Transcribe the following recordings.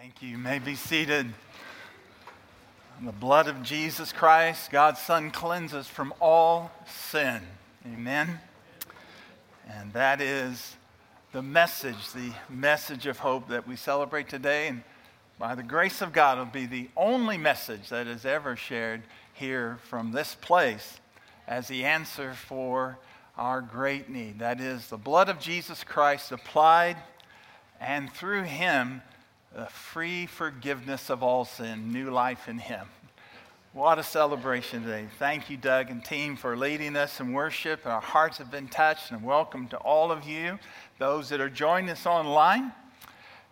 Thank you. You may be seated. The blood of Jesus Christ, God's Son, cleanses from all sin. Amen. And that is the message, the message of hope that we celebrate today. And by the grace of God, it'll be the only message that is ever shared here from this place as the answer for our great need. That is the blood of Jesus Christ applied, and through him, the free forgiveness of all sin, new life in him. What a celebration today. Thank you, Doug and team, for leading us in worship. Our hearts have been touched, and welcome to all of you, those that are joining us online.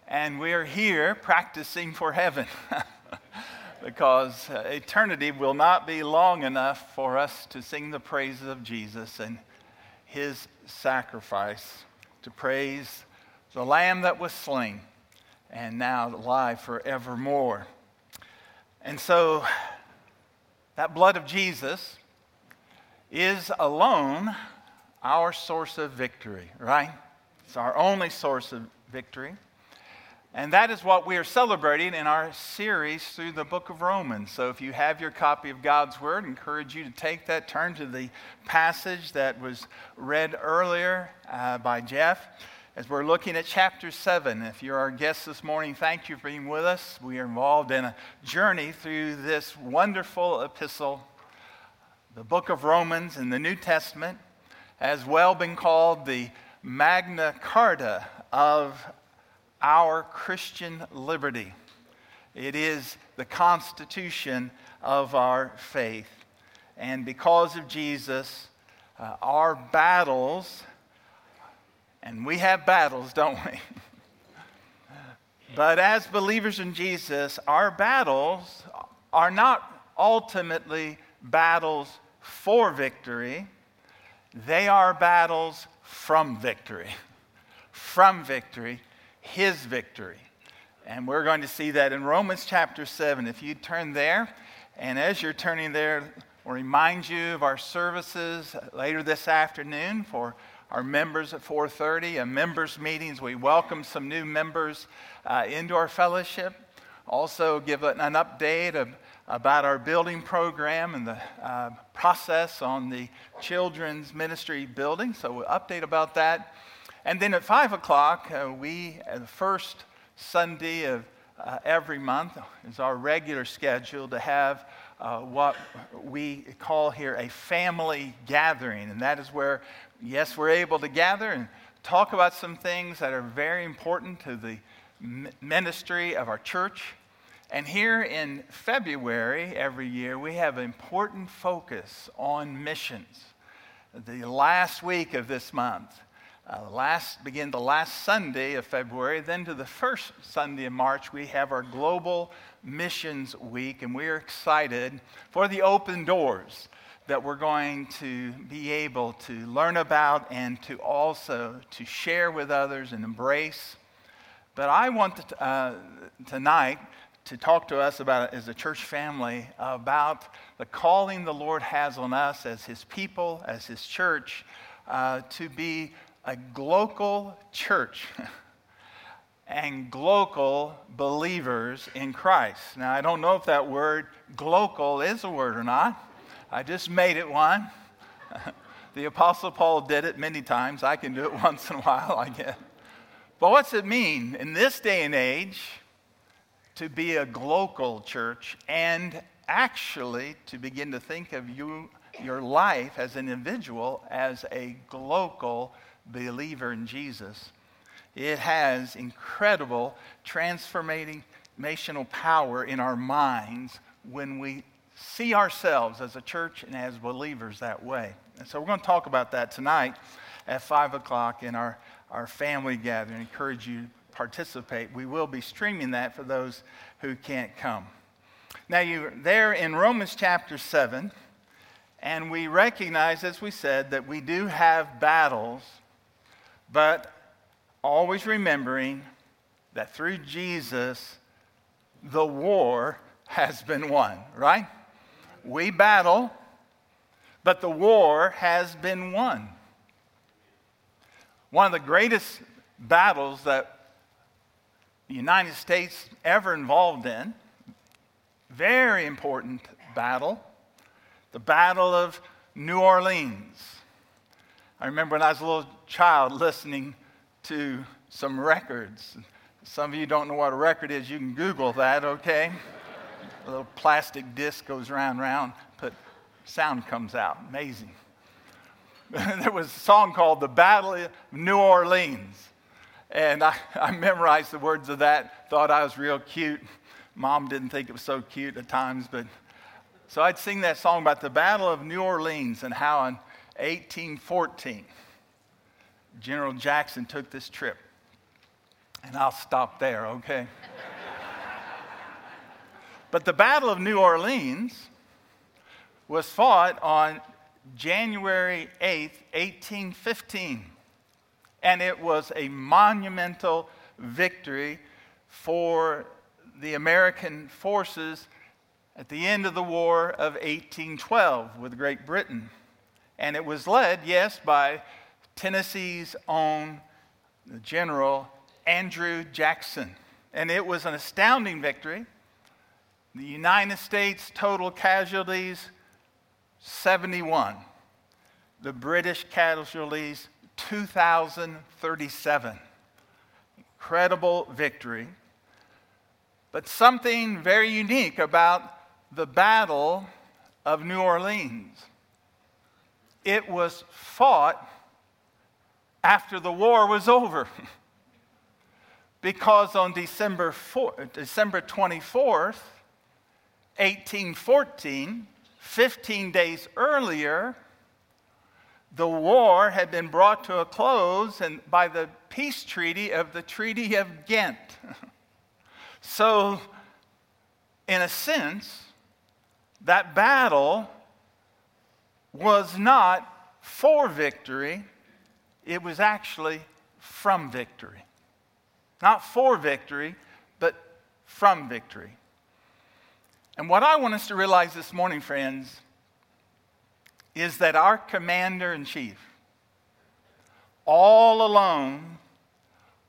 And we're here practicing for heaven because eternity will not be long enough for us to sing the praises of Jesus and his sacrifice, to praise the Lamb that was slain and now alive forevermore. And so, that blood of Jesus is alone our source of victory, right? It's our only source of victory. And that is what we are celebrating in our series through the book of Romans. So if you have your copy of God's Word, I encourage you to take that, turn to the passage that was read earlier uh, by Jeff as we're looking at chapter 7. If you're our guest this morning, thank you for being with us. We are involved in a journey through this wonderful epistle, the book of Romans in the New Testament, has well been called the Magna Carta of our Christian liberty. It is the constitution of our faith. And because of Jesus, uh, our battles and we have battles, don't we? but as believers in Jesus, our battles are not ultimately battles for victory, they are battles from victory. From victory, His victory. And we're going to see that in Romans chapter 7. If you turn there, and as you're turning there, we'll remind you of our services later this afternoon for our members at 4.30 and members meetings. We welcome some new members uh, into our fellowship. Also give an, update of, about our building program and the uh, process on the children's ministry building. So we'll update about that. And then at 5 o'clock uh, we uh, the first sunday of uh, every month is our regular schedule to have uh, what we call here a family gathering. And that is where yes, we're able to gather and talk about some things that are very important to the ministry of our church. And here in February every year, we have an important focus on missions. The last week of this month, uh, last begin the last Sunday of February, then to the first Sunday of March, we have our Global Missions Week, and we're excited for the open doors that we're going to be able to learn about and to also to share with others and embrace. But I want to, uh, tonight to talk to us about as a church family about the calling the Lord has on us as His people, as His church, uh, to be a global church. and global believers in Christ. Now, I don't know if that word global is a word or not. I just made it one. the Apostle Paul did it many times. I can do it once in a while, I guess. But what's it mean in this day and age to be a global church and actually to begin to think of you, your life as an individual as a global believer in Jesus? It has incredible transformational power in our minds when we see ourselves as a church and as believers that way. And so we're going to talk about that tonight at 5 o'clock in our, our family gathering. I encourage you to participate. We will be streaming that for those who can't come. Now, you're there in Romans chapter 7, and we recognize, as we said, that we do have battles, but always remembering that through Jesus, the war has been won, right? We battle, but the war has been won. One of the greatest battles that the United States ever involved in. Very important battle. The Battle of New Orleans. I remember when I was a little child listening to some records. Some of you don't know what a record is. You can Google that, okay? a little plastic disc goes round round, but sound comes out. Amazing. there was a song called The Battle of New Orleans. And I, I memorized the words of that, thought I was real cute. Mom didn't think it was so cute at times, but so I'd sing that song about the Battle of New Orleans and how in 1814 General Jackson took this trip. And I'll stop there, okay? but the Battle of New Orleans was fought on January 8th, 1815. And it was a monumental victory for the American forces at the end of the War of 1812 with Great Britain. And it was led, yes, by Tennessee's own General Andrew Jackson. And it was an astounding victory. The United States total casualties 71. The British casualties 2,037. Incredible victory. But something very unique about the Battle of New Orleans. It was fought after the war was over. because on December, 4, December 24th, 1814, 15 days earlier, the war had been brought to a close and by the peace treaty of the Treaty of Ghent. so, in a sense, that battle was not for victory, it was actually from victory. Not for victory, but from victory. And what I want us to realize this morning, friends, is that our commander in chief, all alone,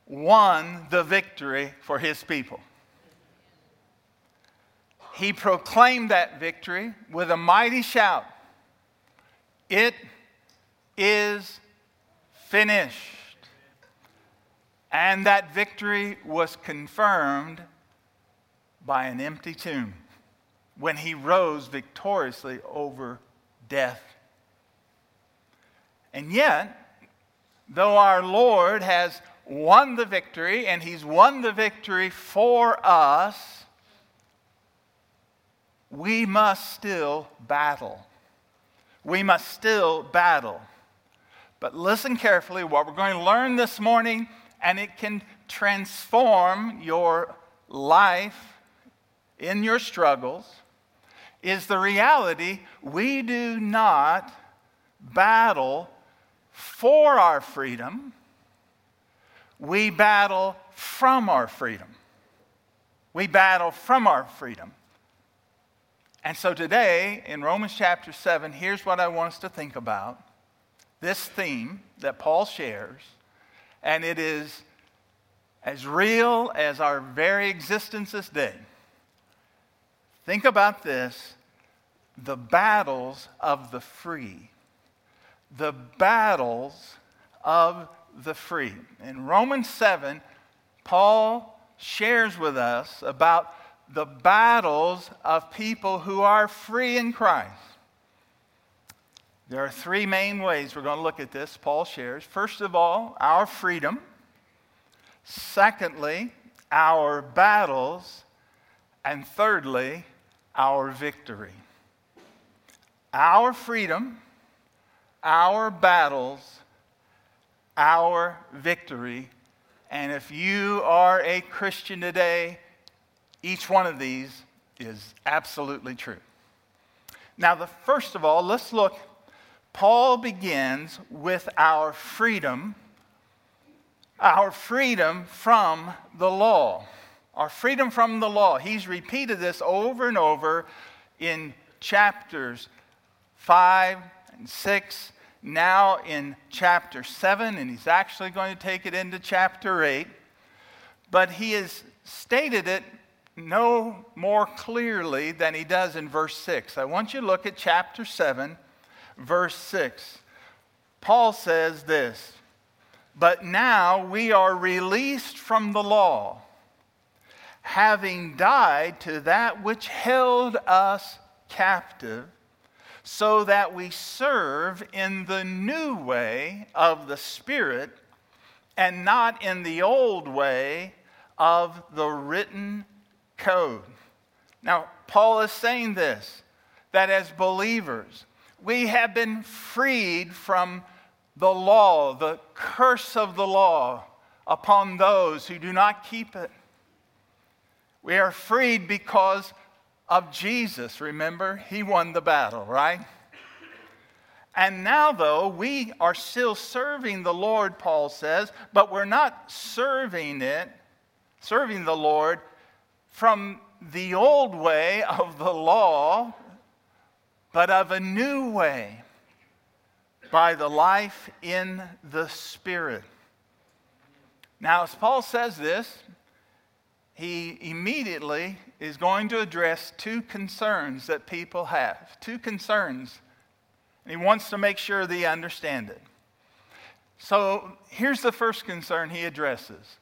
won the victory for his people he proclaimed that victory with a mighty shout It is finished. And that victory was confirmed by an empty tomb when he rose victoriously over death. And yet, though our Lord has won the victory, and he's won the victory for us, we must still battle. We must still battle. But listen carefully, what we're going to learn this morning, and it can transform your life in your struggles, is the reality we do not battle for our freedom, we battle from our freedom. We battle from our freedom. And so today, in Romans chapter 7, here's what I want us to think about this theme that Paul shares, and it is as real as our very existence this day. Think about this the battles of the free. The battles of the free. In Romans 7, Paul shares with us about the battles of people who are free in Christ. There are three main ways we're going to look at this, Paul shares. First of all, our freedom. Secondly, our battles. And thirdly, our victory. Our freedom, our battles, our victory. And if you are a Christian today, each one of these is absolutely true. Now, the first of all, let's look. Paul begins with our freedom, our freedom from the law. Our freedom from the law. He's repeated this over and over in chapters 5 and 6, now in chapter 7, and he's actually going to take it into chapter 8. but he has stated it no more clearly than he does in verse 6. I want you to look at chapter 7, verse 6. Paul says this But now we are released from the law, having died to that which held us captive, so that we serve in the new way of the Spirit and not in the old way of the written code. Now, Paul is saying this that as believers, we have been freed from the law, the curse of the law upon those who do not keep it. We are freed because of Jesus. Remember, he won the battle, right? And now, though, we are still serving the Lord, Paul says, but we're not serving it, serving the Lord from the old way of the law, but of a new way by the life in the Spirit. Now, as Paul says this, he immediately is going to address two concerns that people have. Two concerns and he wants to make sure they understand it. So here's the first concern he addresses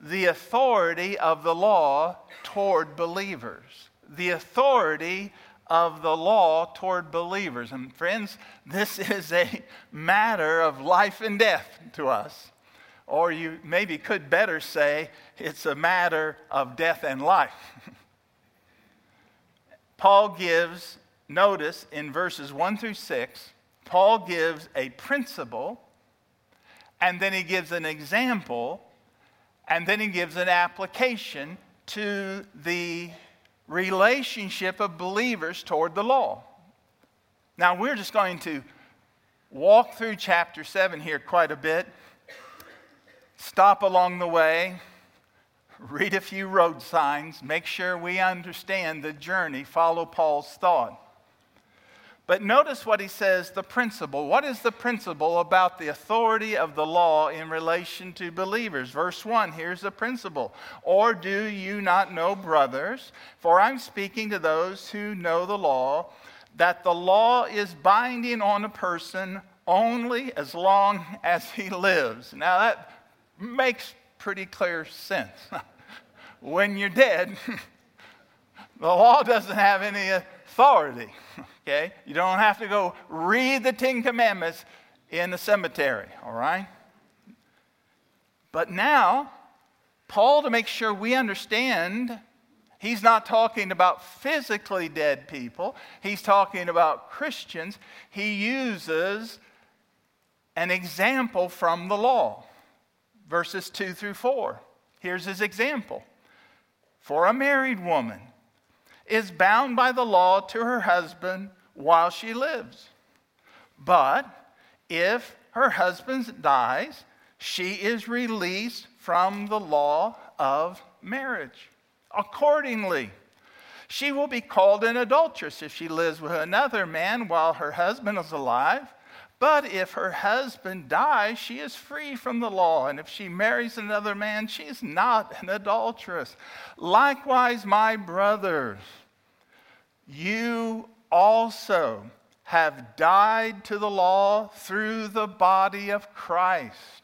the authority of the law toward believers. The authority of the law toward believers. And friends, this is a matter of life and death to us. Or you maybe could better say it's a matter of death and life. Paul gives notice in verses 1 through 6, Paul gives a principle, and then he gives an example, and then he gives an application to the relationship of believers toward the law. Now, we're just going to walk through chapter 7 here quite a bit, stop along the way, read a few road signs, make sure we understand the journey, follow Paul's thought. But notice what he says the principle. What is the principle about the authority of the law in relation to believers? Verse 1 here's the principle. Or do you not know, brothers, for I'm speaking to those who know the law, that the law is binding on a person only as long as he lives? Now that makes pretty clear sense. when you're dead, the law doesn't have any authority. Okay? You don't have to go read the Ten Commandments in the cemetery, all right? But now, Paul, to make sure we understand, he's not talking about physically dead people, he's talking about Christians. He uses an example from the law, verses 2 through 4. Here's his example. For a married woman, is bound by the law to her husband while she lives. But if her husband dies, she is released from the law of marriage. Accordingly, she will be called an adulteress if she lives with another man while her husband is alive. But if her husband dies, she is free from the law. And if she marries another man, she is not an adulteress. Likewise, my brothers, you also have died to the law through the body of Christ,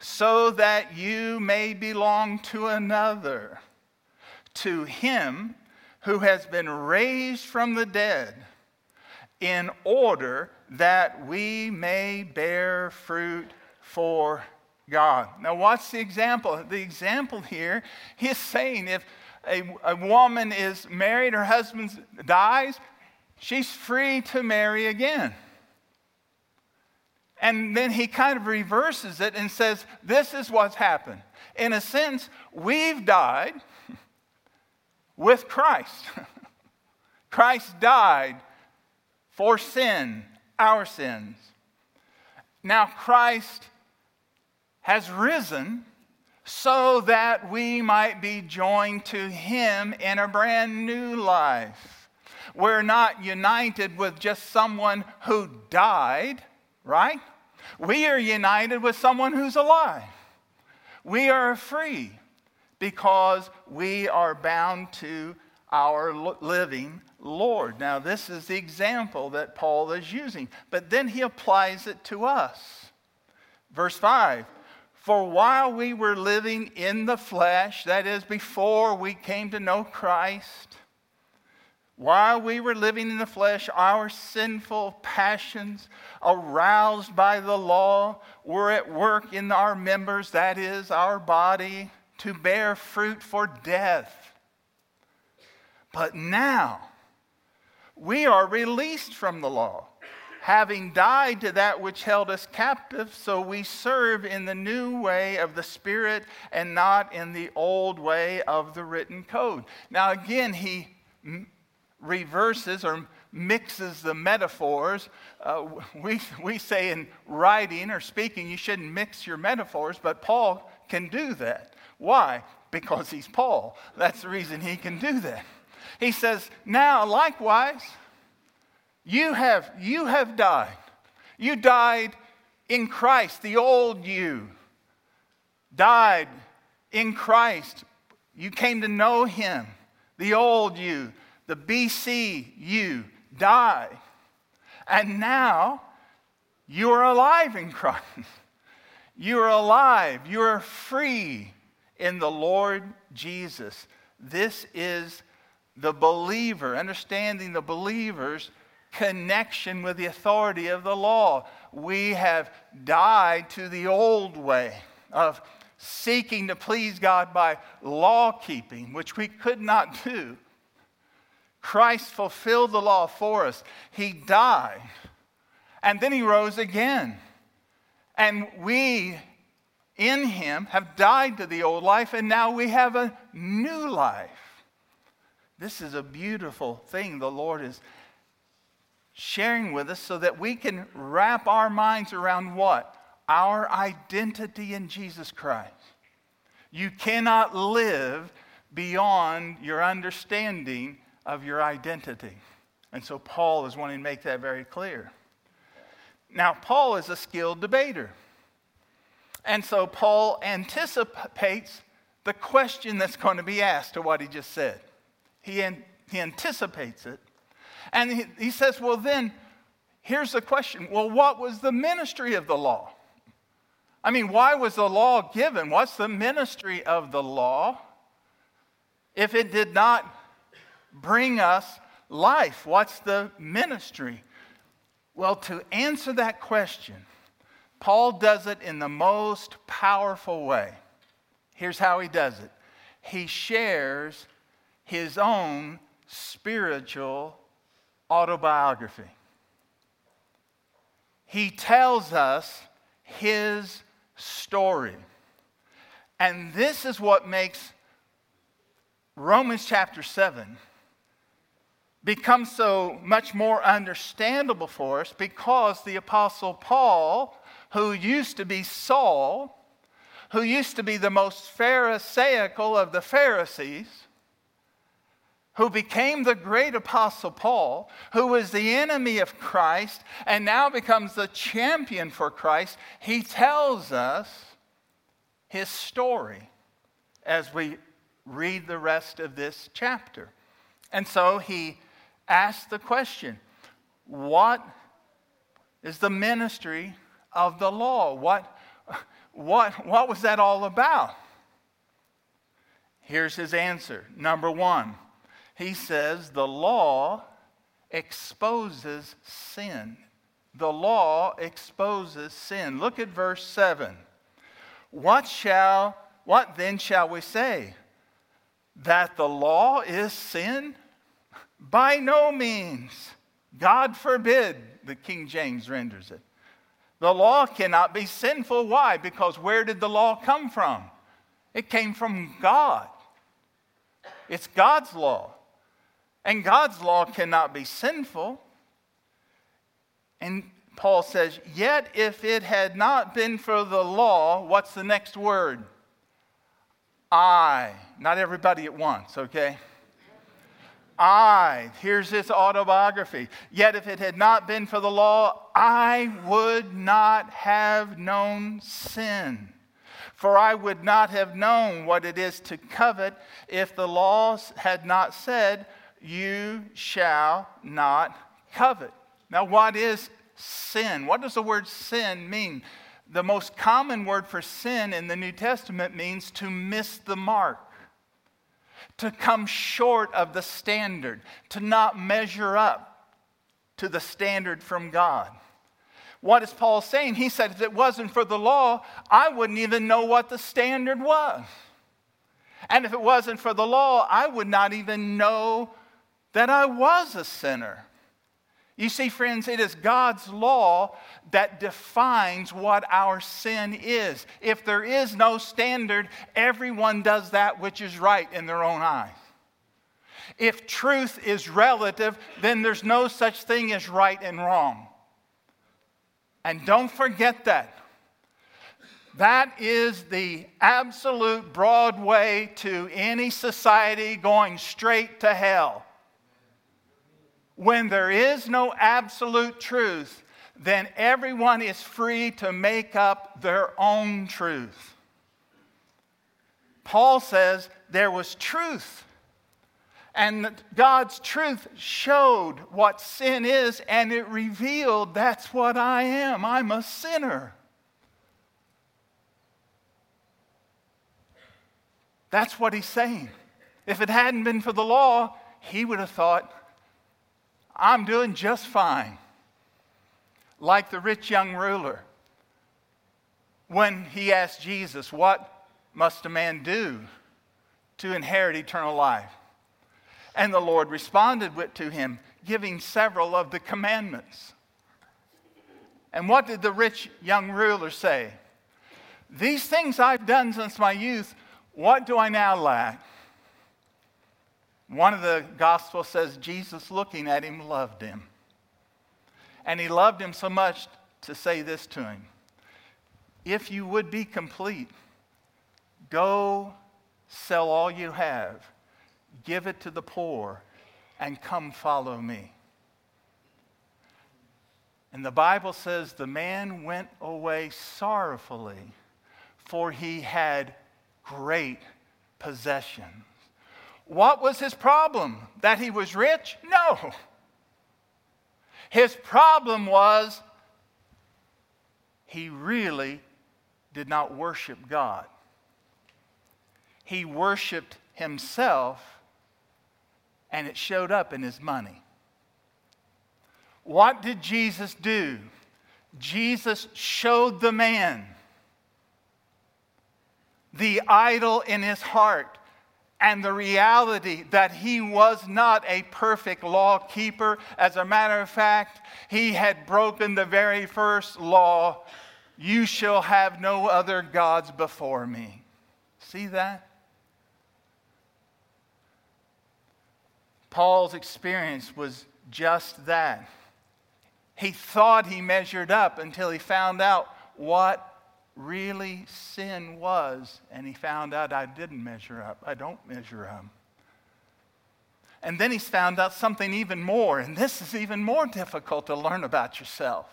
so that you may belong to another, to him who has been raised from the dead, in order that we may bear fruit for God. Now, what's the example? The example here, he's saying if a, a woman is married, her husband dies, she's free to marry again. And then he kind of reverses it and says, This is what's happened. In a sense, we've died with Christ. Christ died for sin, our sins. Now, Christ has risen so that we might be joined to him in a brand new life. We're not united with just someone who died, right? We are united with someone who's alive. We are free because we are bound to our living Lord. Now, this is the example that Paul is using, but then he applies it to us. Verse 5 For while we were living in the flesh, that is, before we came to know Christ, while we were living in the flesh, our sinful passions, aroused by the law, were at work in our members, that is, our body, to bear fruit for death. But now we are released from the law, having died to that which held us captive, so we serve in the new way of the Spirit and not in the old way of the written code. Now, again, he reverses or mixes the metaphors. Uh, we, we say in writing or speaking, you shouldn't mix your metaphors, but Paul can do that. Why? Because he's Paul. That's the reason he can do that. He says, Now, likewise, you have, you have died. You died in Christ, the old you died in Christ. You came to know him, the old you the BC you died. And now you are alive in Christ. You are alive. You are free in the Lord Jesus. This is the believer, understanding the believer's connection with the authority of the law. We have died to the old way of seeking to please God by law keeping, which we could not do. Christ fulfilled the law for us. He died, and then he rose again. And we, in him, have died to the old life, and now we have a new life. This is a beautiful thing the Lord is sharing with us so that we can wrap our minds around what? Our identity in Jesus Christ. You cannot live beyond your understanding of your identity. And so Paul is wanting to make that very clear. Now, Paul is a skilled debater. And so Paul anticipates the question that's going to be asked to what he just said. He, an, he anticipates it. And he, he says, well, then, here's the question well, what was the ministry of the law? I mean, why was the law given? What's the ministry of the law if it did not bring us life? What's the ministry? Well, to answer that question, Paul does it in the most powerful way. Here's how he does it he shares his own spiritual autobiography. He tells us his story. And this is what makes Romans chapter 7 becomes so much more understandable for us because the Apostle Paul, who used to be Saul, who used to be the most Pharisaical of the Pharisees, who became the great Apostle Paul, who was the enemy of Christ and now becomes the champion for Christ, he tells us his story as we read the rest of this chapter. And so he ask the question what is the ministry of the law? What, what, what was that all about? Here's his answer. Number one, he says the law exposes sin. The law exposes sin. Look at verse 7. What shall what then shall we say? That the law is sin? By no means. God forbid, the King James renders it. The law cannot be sinful. Why? Because where did the law come from? It came from God. It's God's law. And God's law cannot be sinful. And Paul says, Yet if it had not been for the law, what's the next word? I. Not everybody at once, okay? I, here's his autobiography. Yet if it had not been for the law, I would not have known sin. For I would not have known what it is to covet if the laws had not said, You shall not covet. Now, what is sin? What does the word sin mean? The most common word for sin in the New Testament means to miss the mark, to come short of the standard, to not measure up to the standard from God. What is Paul saying? He said, if it wasn't for the law, I wouldn't even know what the standard was. And if it wasn't for the law, I would not even know that I was a sinner. You see, friends, it is God's law that defines what our sin is. If there is no standard, everyone does that which is right in their own eyes. If truth is relative, then there's no such thing as right and wrong. And don't forget that. That is the absolute broad way to any society going straight to hell. When there is no absolute truth, then everyone is free to make up their own truth. Paul says there was truth and God's truth showed what sin is, and it revealed that's what I am. I'm a sinner. That's what he's saying. If it hadn't been for the law, he would have thought, I'm doing just fine. Like the rich young ruler. When he asked Jesus, What must a man do to inherit eternal life? And the Lord responded to him, giving several of the commandments. And what did the rich young ruler say? These things I've done since my youth, what do I now lack? One of the Gospels says Jesus, looking at him, loved him. And he loved him so much to say this to him If you would be complete, go sell all you have give it to the poor, and come follow me. And the Bible says the man went away sorrowfully, for he had great possessions. What was his problem? That he was rich? No. His problem was he really did not worship God. He worshiped himself and it showed up in his money. What did Jesus do? Jesus showed the man the idol in his heart and the reality that he was not a perfect law keeper. As a matter of fact, he had broken the very first law you shall have no other gods before me. See that? Paul's experience was just that. He thought he measured up until he found out what really sin was, and he found out I didn't measure up. I don't measure up. And then he's found out something even more, and this is even more difficult to learn about yourself.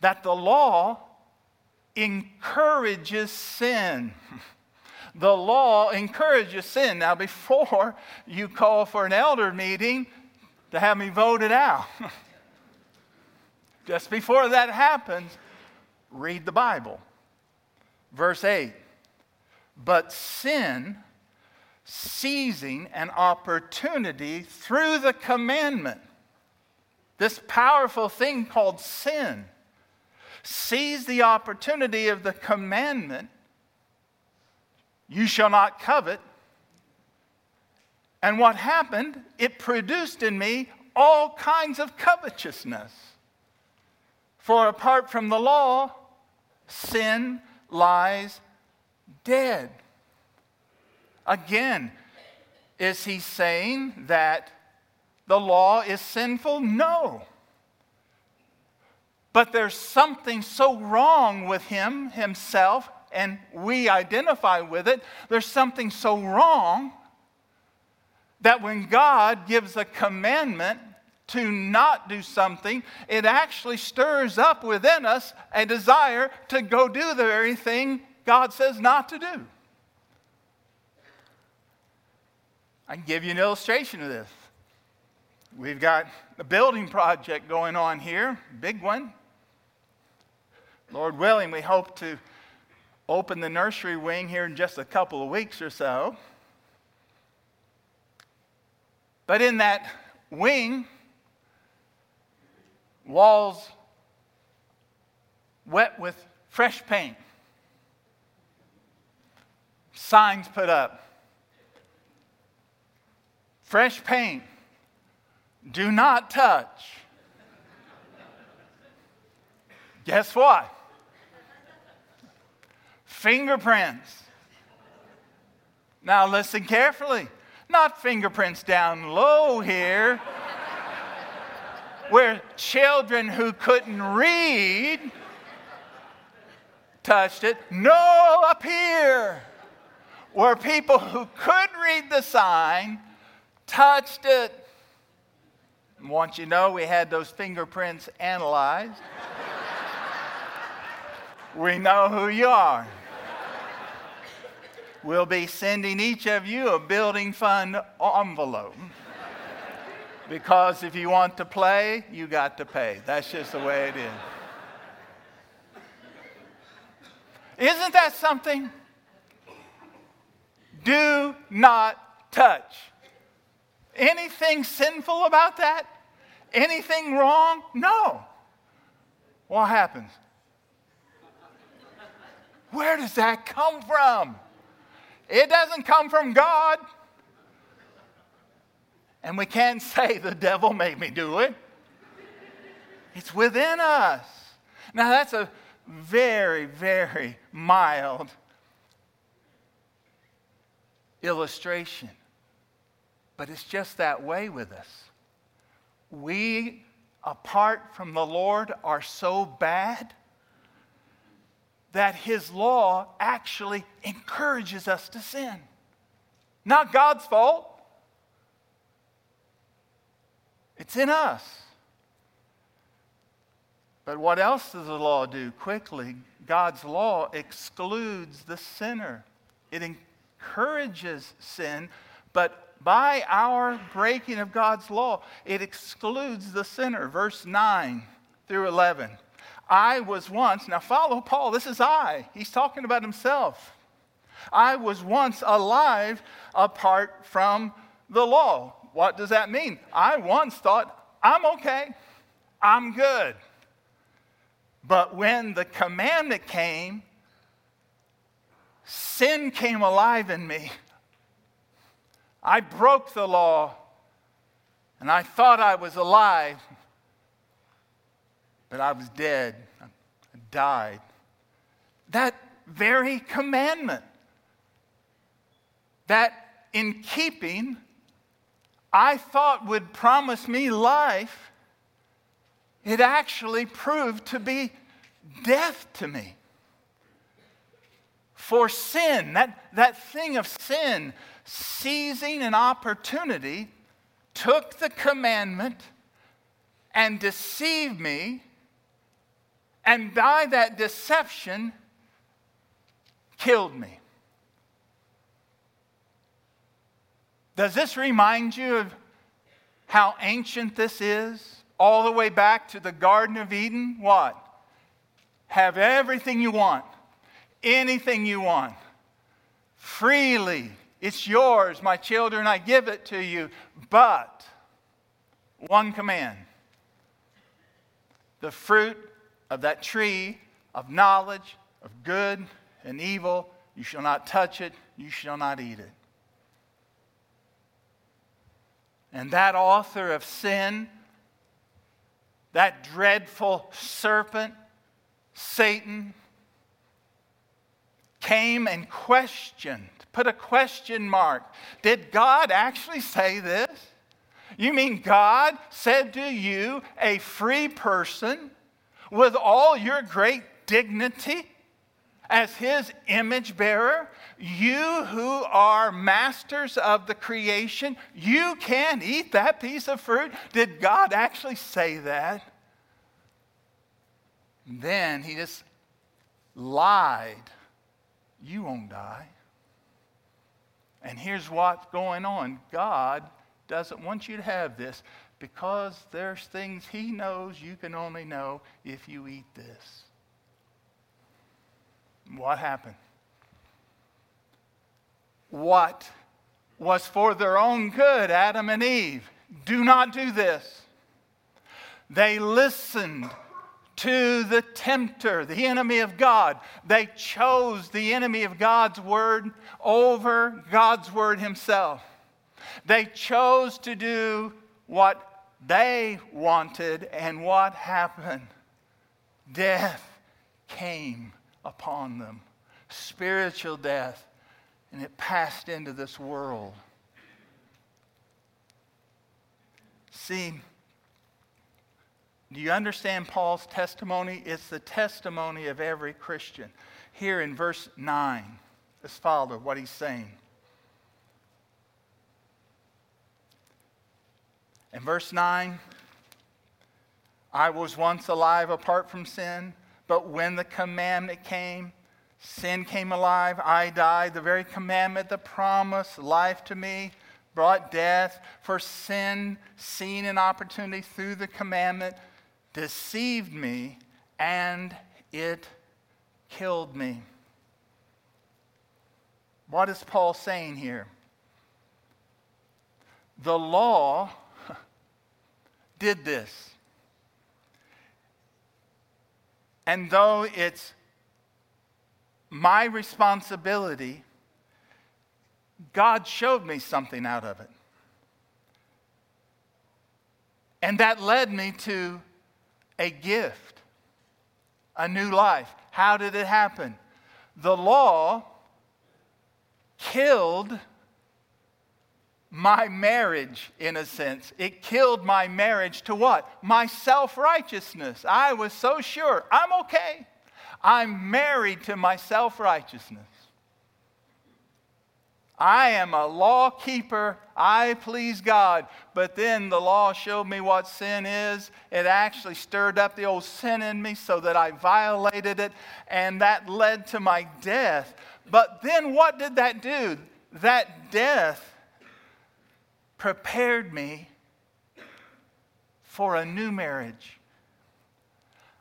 That the law encourages sin. the law encourages sin. Now, before you call for an elder meeting to have me voted out, just before that happens, read the Bible. Verse 8 But sin, seizing an opportunity through the commandment, this powerful thing called sin, seized the opportunity of the commandment you shall not covet. And what happened? It produced in me all kinds of covetousness. For apart from the law, sin lies dead. Again, is he saying that the law is sinful? No. But there's something so wrong with him himself and we identify with it, there's something so wrong that when God gives a commandment to not do something, it actually stirs up within us a desire to go do the very thing God says not to do. I can give you an illustration of this. We've got a building project going on here, big one. Lord willing, we hope to open the nursery wing here in just a couple of weeks or so. But in that wing, walls wet with fresh paint, signs put up. Fresh paint, do not touch. Guess what? Fingerprints. Now listen carefully. Not fingerprints down low here, where children who couldn't read touched it. No, up here, where people who could read the sign touched it. Once you know, we had those fingerprints analyzed. we know who you are. We'll be sending each of you a building fund envelope. Because if you want to play, you got to pay. That's just the way it is. Isn't that something? Do not touch. Anything sinful about that? Anything wrong? No. What happens? Where does that come from? It doesn't come from God. And we can't say the devil made me do it. It's within us. Now, that's a very, very mild illustration. But it's just that way with us. We, apart from the Lord, are so bad that His law actually encourages us to sin. Not God's fault, it's in us. But what else does the law do? Quickly, God's law excludes the sinner. It encourages sin, but by our breaking of God's law, it excludes the sinner. Verse 9 through 11. I was once, now follow Paul, this is I. He's talking about himself. I was once alive apart from the law. What does that mean? I once thought, I'm okay, I'm good. But when the commandment came, sin came alive in me. I broke the law and I thought I was alive, but I was dead. I died. That very commandment, that in keeping, I thought would promise me life, it actually proved to be death to me. For sin, that, that thing of sin, seizing an opportunity, took the commandment and deceived me, and by that deception, killed me. Does this remind you of how ancient this is? All the way back to the Garden of Eden? What? Have everything you want, anything you want, freely it's yours, my children, I give it to you. But one command the fruit of that tree of knowledge of good and evil, you shall not touch it, you shall not eat it. And that author of sin, that dreadful serpent, Satan, came and questioned put a question mark. Did God actually say this? You mean God said to you, a free person, with all your great dignity as his image bearer, you who are masters of the creation, you can't eat that piece of fruit. Did God actually say that? then he just lied. You won't die. And here's what's going on God doesn't want you to have this because there's things he knows you can only know if you eat this. What happened? What was for their own good, Adam and Eve? Do not do this. They listened to the tempter, the enemy of God. They chose the enemy of God's word over God's word himself. They chose to do what they wanted, and what happened? Death came upon them, spiritual death, and it passed into this world. See, do you understand Paul's testimony? It's the testimony of every Christian. Here in verse 9, let's follow what he's saying. In verse 9, I was once alive apart from sin, but when the commandment came, sin came alive, I died. The very commandment, the promise, life to me, brought death. For sin, seen an opportunity through the commandment, deceived me, and it killed me. What is Paul saying here? The law did this. And though it's my responsibility, God showed me something out of it. And that led me to a gift, a new life. How did it happen? The law killed my marriage, in a sense. It killed my marriage to what? My self righteousness. I was so sure I'm okay. I'm married to my self righteousness. I am a law keeper. I please God. But then the law showed me what sin is. It actually stirred up the old sin in me so that I violated it, and that led to my death. But then what did that do? That death prepared me for a new marriage.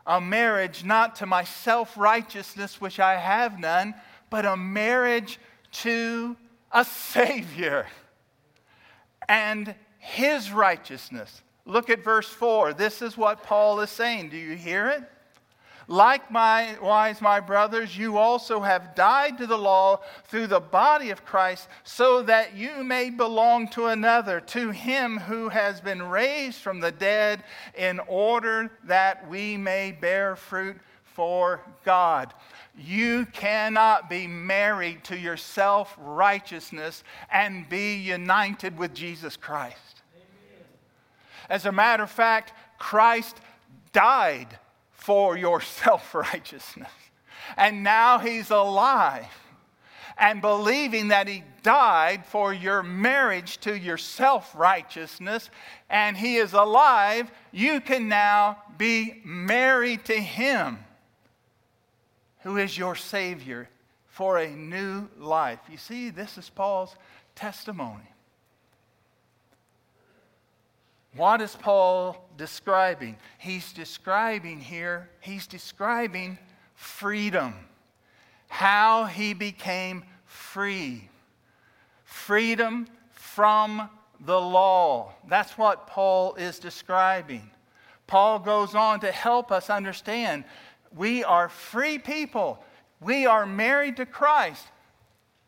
A marriage not to my self righteousness, which I have none, but a marriage to a Savior and His righteousness. Look at verse 4. This is what Paul is saying. Do you hear it? Likewise, my brothers, you also have died to the law through the body of Christ, so that you may belong to another, to him who has been raised from the dead, in order that we may bear fruit for God. You cannot be married to your self righteousness and be united with Jesus Christ. As a matter of fact, Christ died for your self righteousness. And now he's alive. And believing that he died for your marriage to your self righteousness and he is alive, you can now be married to him, who is your Savior, for a new life. You see, this is Paul's testimony. What is Paul describing? He's describing here, he's describing freedom, how he became free. Freedom from the law. That's what Paul is describing. Paul goes on to help us understand we are free people. We are married to Christ.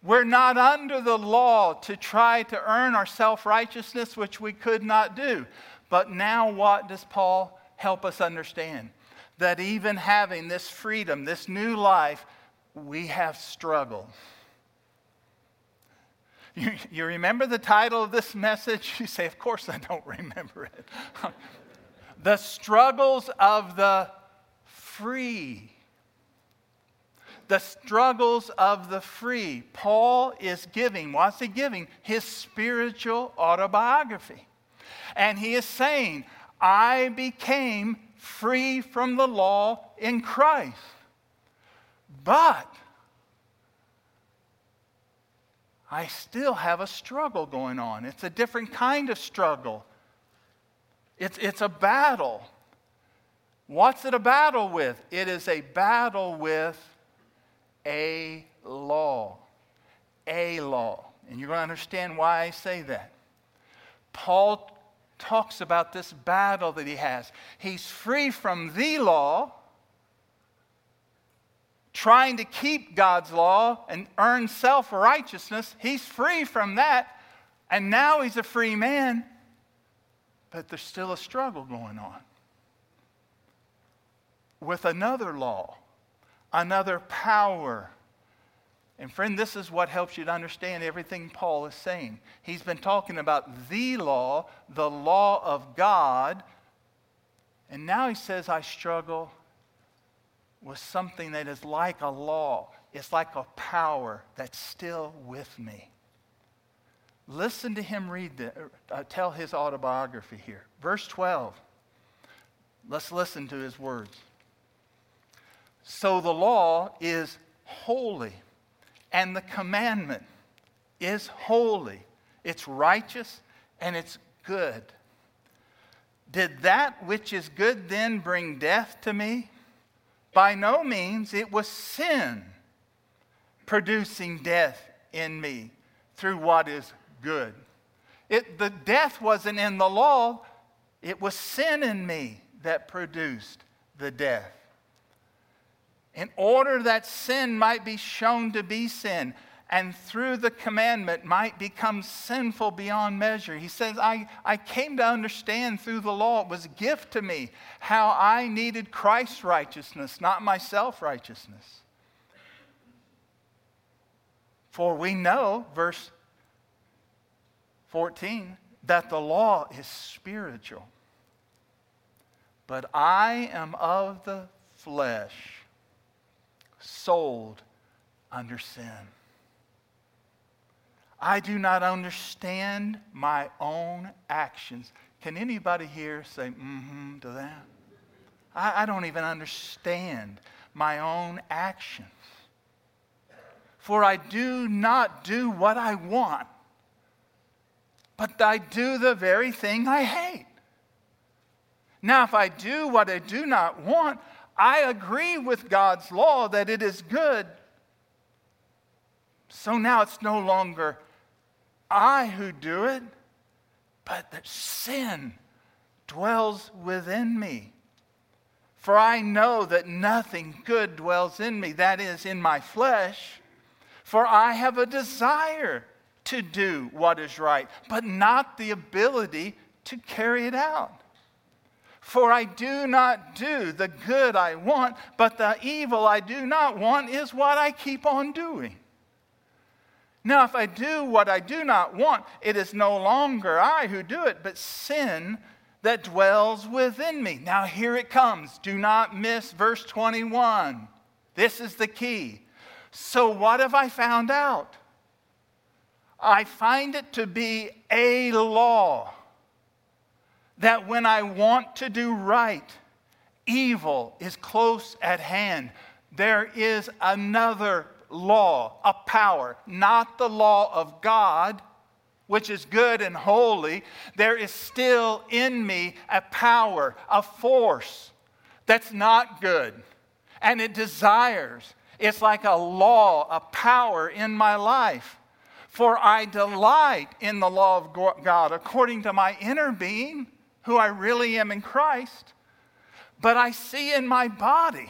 We're not under the law to try to earn our self righteousness, which we could not do. But now, what does Paul help us understand? That even having this freedom, this new life, we have struggle. You, you remember the title of this message? You say, Of course I don't remember it. the struggles of the free the struggles of the free. Paul is giving, what's he giving? His spiritual autobiography. And he is saying, I became free from the law in Christ. But I still have a struggle going on. It's a different kind of struggle. It's, it's a battle. What's it a battle with? It is a battle with a law. A law. And you're going to understand why I say that. Paul talks about this battle that he has. He's free from the law, trying to keep God's law and earn self righteousness. He's free from that, and now he's a free man, but there's still a struggle going on with another law, another power. And friend, this is what helps you to understand everything Paul is saying. He's been talking about the law, the law of God, and now he says, I struggle with something that is like a law. It's like a power that's still with me. Listen to him read the, uh, tell his autobiography here. Verse 12. Let's listen to his words. So the law is holy, and the commandment is holy. It's righteous and it's good. Did that which is good then bring death to me? By no means. It was sin producing death in me through what is good. It, the death wasn't in the law, it was sin in me that produced the death in order that sin might be shown to be sin and through the commandment might become sinful beyond measure. He says, I, I came to understand through the law, it was a gift to me, how I needed Christ's righteousness, not my self righteousness. For we know, verse 14, that the law is spiritual. But I am of the flesh sold under sin. I do not understand my own actions. Can anybody here say mm-hmm to that? I, I don't even understand my own actions. For I do not do what I want, but I do the very thing I hate. Now, if I do what I do not want, I agree with God's law that it is good. So now it's no longer I who do it, but that sin dwells within me. For I know that nothing good dwells in me, that is, in my flesh. For I have a desire to do what is right, but not the ability to carry it out. For I do not do the good I want, but the evil I do not want is what I keep on doing. Now, if I do what I do not want, it is no longer I who do it, but sin that dwells within me. Now, here it comes. Do not miss verse 21. This is the key. So, what have I found out? I find it to be a law that when I want to do right, evil is close at hand. There is another law, a power, not the law of God, which is good and holy. There is still in me a power, a force that's not good. And it desires. It's like a law, a power in my life. For I delight in the law of God according to my inner being who I really am in Christ, but I see in my body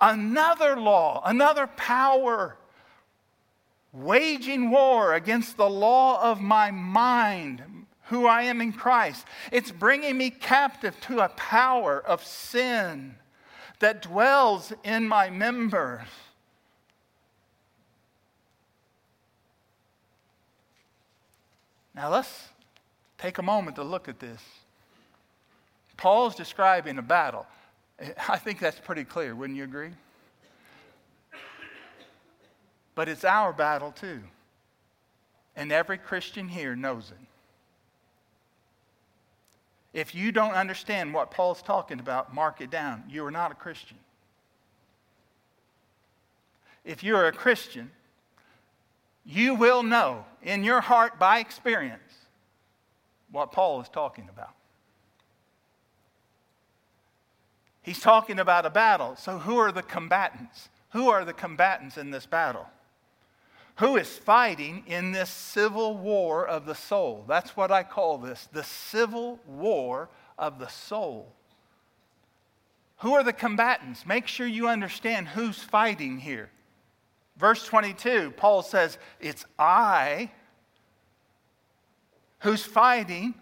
another law, another power waging war against the law of my mind, who I am in Christ. It's bringing me captive to a power of sin that dwells in my members. Now let's Take a moment to look at this. Paul's describing a battle. I think that's pretty clear, wouldn't you agree? but it's our battle too. And every Christian here knows it. If you don't understand what Paul's talking about, mark it down. You are not a Christian. If you're a Christian, you will know in your heart by experience what Paul is talking about. He's talking about a battle. So, who are the combatants? Who are the combatants in this battle? Who is fighting in this civil war of the soul? That's what I call this the civil war of the soul. Who are the combatants? Make sure you understand who's fighting here. Verse 22, Paul says, It's I who's fighting.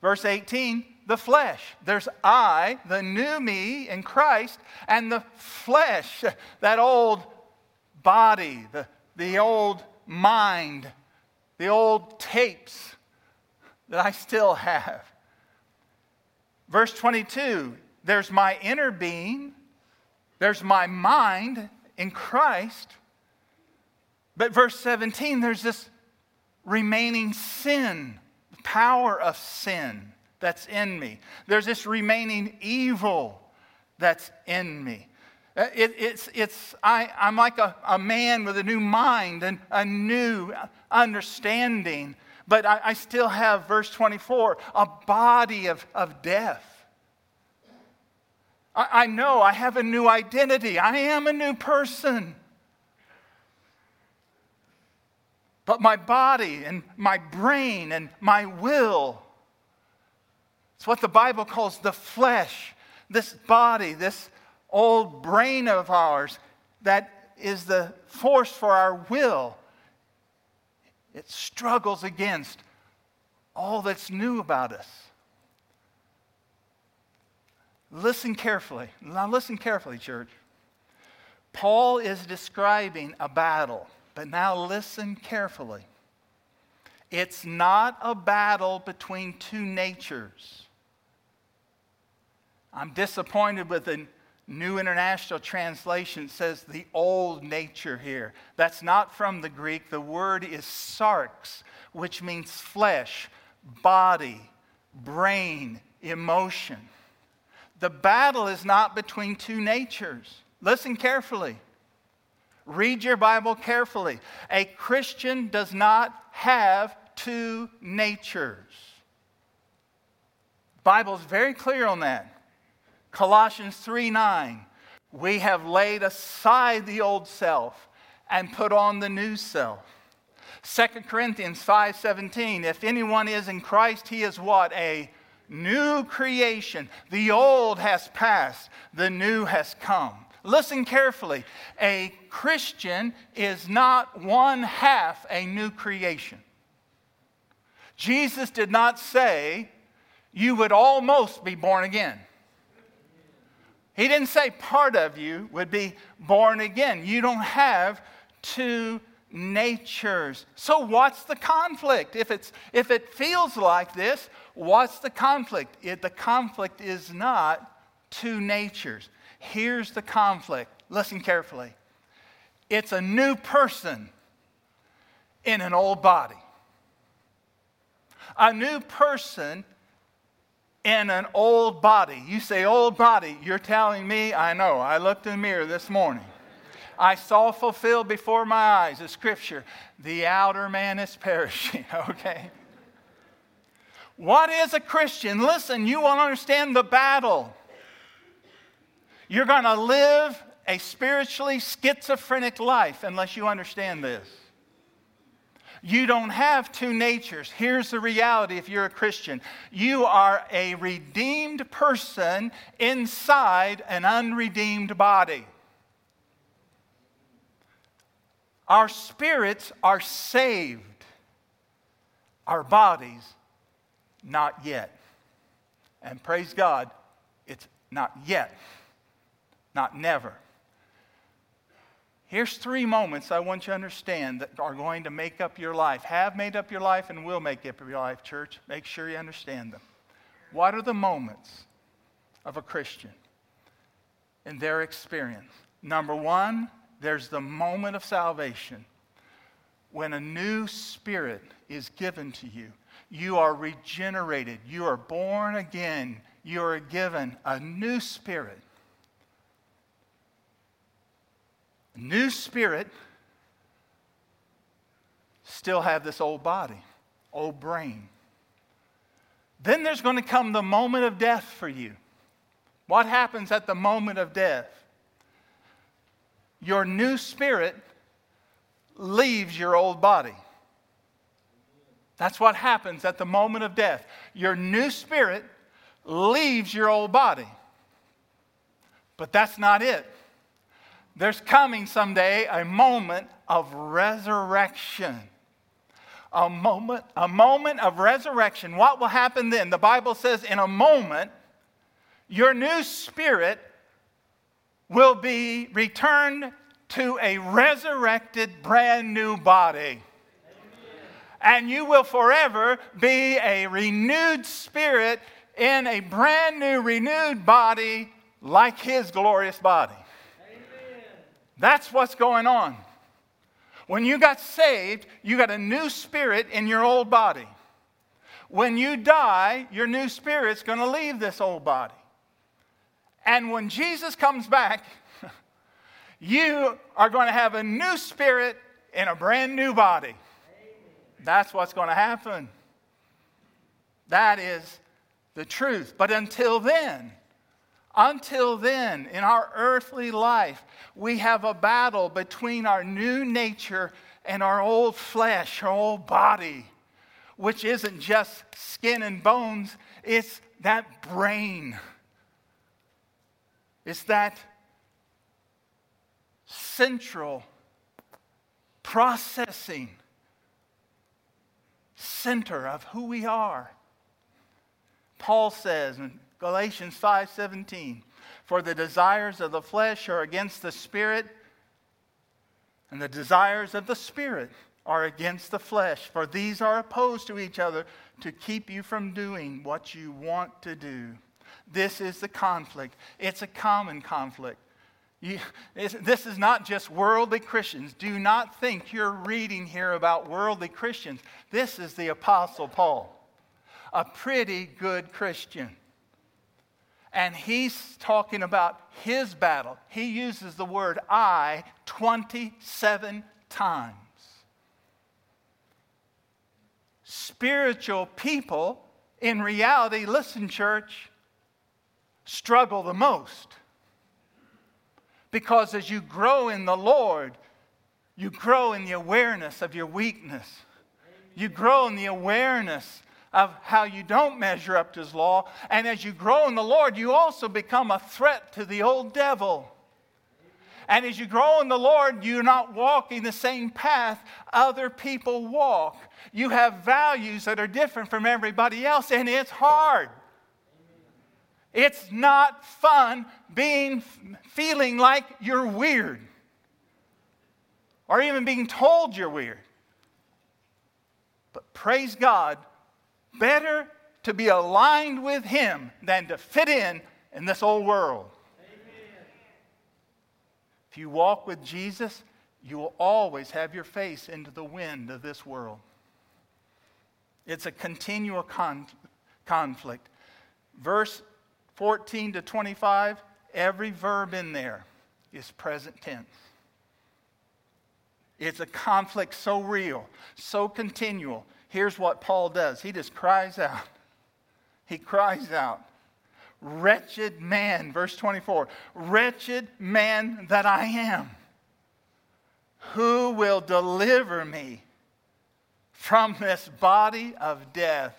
Verse 18, the flesh. There's I, the new me in Christ, and the flesh, that old body, the, the old mind, the old tapes that I still have. Verse 22 there's my inner being, there's my mind in Christ. But verse 17, there's this remaining sin, power of sin that's in me. There's this remaining evil that's in me. Uh, it, it's, it's, I, I'm like a, a man with a new mind and a new understanding, but I, I still have, verse 24, a body of, of death. I, I know I have a new identity. I am a new person. But my body and my brain and my will it's what the Bible calls the flesh, this body, this old brain of ours that is the force for our will. It struggles against all that's new about us. Listen carefully. Now, listen carefully, church. Paul is describing a battle, but now listen carefully. It's not a battle between two natures. I'm disappointed with the New International Translation says the old nature here. That's not from the Greek. The word is sarx, which means flesh, body, brain, emotion. The battle is not between two natures. Listen carefully. Read your Bible carefully. A Christian does not have two natures. The Bible is very clear on that. Colossians 3 9. We have laid aside the old self and put on the new self. 2 Corinthians 5:17 If anyone is in Christ he is what a new creation the old has passed the new has come Listen carefully a Christian is not one half a new creation Jesus did not say you would almost be born again he didn't say part of you would be born again. You don't have two natures. So, what's the conflict? If, it's, if it feels like this, what's the conflict? It, the conflict is not two natures. Here's the conflict. Listen carefully it's a new person in an old body. A new person in an old body. You say old body, you're telling me, I know. I looked in the mirror this morning. I saw fulfilled before my eyes the scripture, the outer man is perishing, okay? What is a Christian? Listen, you will understand the battle. You're going to live a spiritually schizophrenic life unless you understand this. You don't have two natures. Here's the reality if you're a Christian you are a redeemed person inside an unredeemed body. Our spirits are saved, our bodies, not yet. And praise God, it's not yet, not never. Here's three moments I want you to understand that are going to make up your life, have made up your life, and will make up your life, church. Make sure you understand them. What are the moments of a Christian in their experience? Number one, there's the moment of salvation when a new spirit is given to you. You are regenerated. You are born again. You are given a new spirit. New spirit, still have this old body, old brain. Then there's going to come the moment of death for you. What happens at the moment of death? Your new spirit leaves your old body. That's what happens at the moment of death. Your new spirit leaves your old body. But that's not it. There's coming someday a moment of resurrection. A moment, a moment of resurrection. What will happen then? The Bible says, in a moment, your new spirit will be returned to a resurrected, brand new body. And you will forever be a renewed spirit in a brand new, renewed body like his glorious body. That's what's going on. When you got saved, you got a new spirit in your old body. When you die, your new spirit's going to leave this old body. And when Jesus comes back, you are going to have a new spirit in a brand new body. That's what's going to happen. That is the truth. But until then, until then, in our earthly life, we have a battle between our new nature and our old flesh, our old body, which isn't just skin and bones, it's that brain. It's that central processing center of who we are. Paul says in Galatians 5:17, "For the desires of the flesh are against the spirit, and the desires of the spirit are against the flesh, for these are opposed to each other to keep you from doing what you want to do." This is the conflict. It's a common conflict. You, this is not just worldly Christians. Do not think you're reading here about worldly Christians. This is the Apostle Paul, a pretty good Christian. And he's talking about his battle. He uses the word I 27 times. Spiritual people, in reality, listen, church, struggle the most because as you grow in the Lord, you grow in the awareness of your weakness. You grow in the awareness of how you don't measure up to His law. And as you grow in the Lord, you also become a threat to the old devil. And as you grow in the Lord, you're not walking the same path other people walk. You have values that are different from everybody else, and it's hard. It's not fun being feeling like you're weird or even being told you're weird. But praise God, better to be aligned with Him than to fit in in this old world. Amen. If you walk with Jesus, you will always have your face into the wind of this world. It's a continual con- conflict. Verse 14 to 25, every verb in there is present tense. It's a conflict so real, so continual. Here's what Paul does he just cries out. He cries out, Wretched man, verse 24, wretched man that I am. Who will deliver me from this body of death?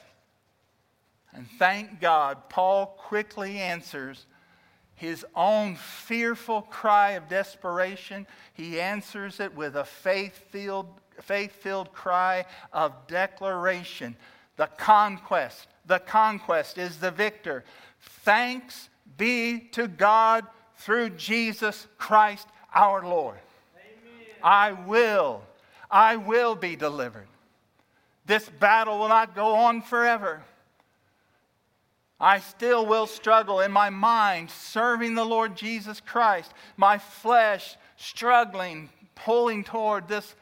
And thank God, Paul quickly answers his own fearful cry of desperation. He answers it with a faith filled faith-filled cry of declaration. The conquest, the conquest is the victor. Thanks be to God through Jesus Christ our Lord. Amen. I will, I will be delivered. This battle will not go on forever. I still will struggle in my mind serving the Lord Jesus Christ, my flesh struggling, pulling toward this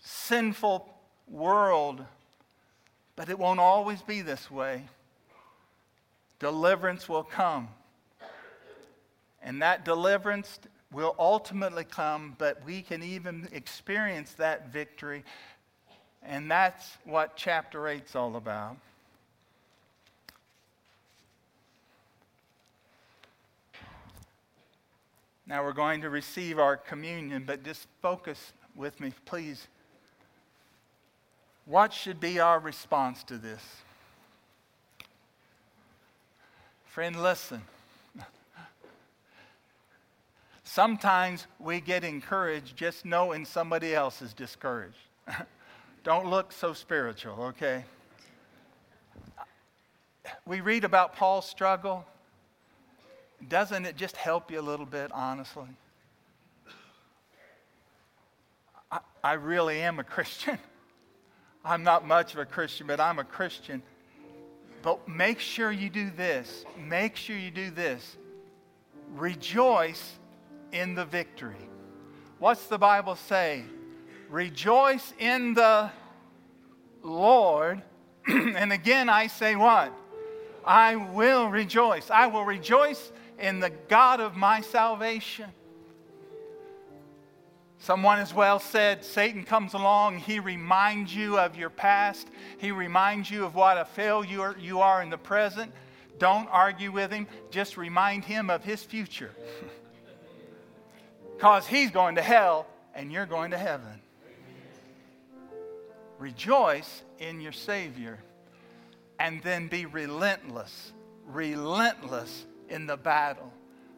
sinful world. But it won't always be this way. Deliverance will come. And that deliverance will ultimately come, but we can even experience that victory. And that's what chapter 8 is all about. Now we're going to receive our communion, but just focus with me, please. What should be our response to this? Friend, listen. Sometimes we get encouraged just knowing somebody else is discouraged. Don't look so spiritual, okay? We read about Paul's struggle. Doesn't it just help you a little bit, honestly? I, I really am a Christian. I'm not much of a Christian, but I'm a Christian. But make sure you do this. Make sure you do this. Rejoice in the victory. What's the Bible say? Rejoice in the Lord. and again, I say what? I will rejoice. I will rejoice in the God of my salvation. Someone as well said Satan comes along, he reminds you of your past, he reminds you of what a failure you are in the present. Don't argue with him, just remind him of his future. Because he's going to hell and you're going to heaven. Rejoice in your Savior and then be relentless, relentless in the battle.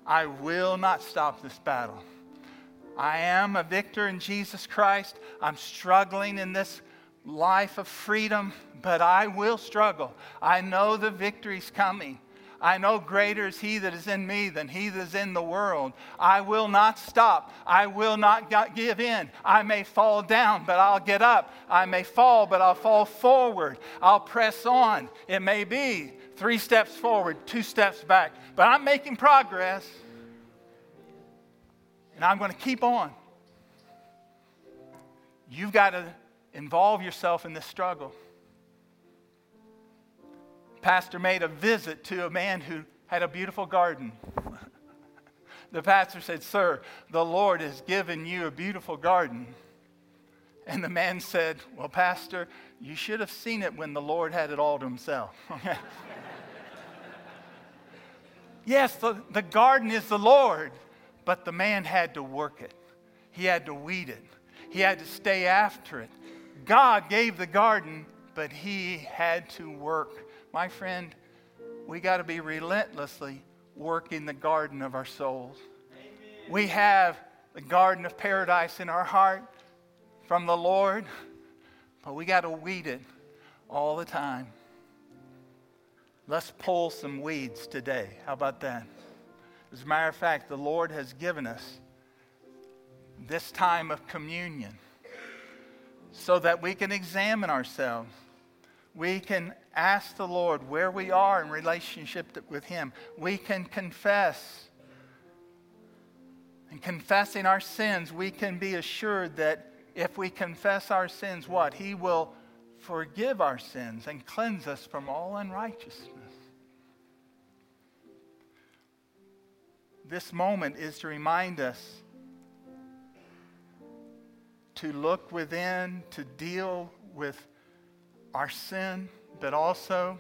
I will not stop this battle. I am a victor in Jesus Christ. I'm struggling in this life of freedom, but I will struggle. I know the victory's coming. I know greater is he that is in me than he that is in the world. I will not stop. I will not give in. I may fall down, but I'll get up. I may fall, but I'll fall forward. I'll press on. It may be three steps forward, two steps back, but I'm making progress. And I'm going to keep on. You've got to involve yourself in this struggle. Pastor made a visit to a man who had a beautiful garden. the pastor said, Sir, the Lord has given you a beautiful garden. And the man said, Well, Pastor, you should have seen it when the Lord had it all to himself. yes, the, the garden is the Lord. But the man had to work it, he had to weed it, he had to stay after it. God gave the garden, but he had to work. My friend, we got to be relentlessly working the garden of our souls. Amen. We have the garden of paradise in our heart from the Lord, but we got to weed it all the time. Let's pull some weeds today. How about that? As a matter of fact, the Lord has given us this time of communion so that we can examine ourselves. We can ask the Lord where we are in relationship with Him. We can confess. And confessing our sins, we can be assured that if we confess our sins, what? He will forgive our sins and cleanse us from all unrighteousness. This moment is to remind us to look within, to deal with our sin, but also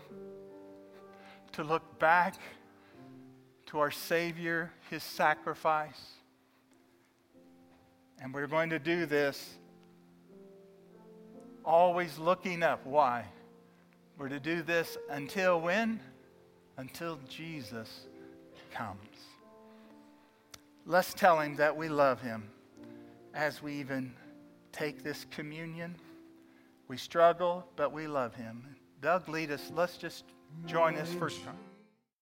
to look back to our Savior, His sacrifice. And we're going to do this always looking up. Why? We're to do this until when? Until Jesus comes. Let's tell him that we love him as we even take this communion. We struggle, but we love him. Doug, lead us. Let's just join us first time.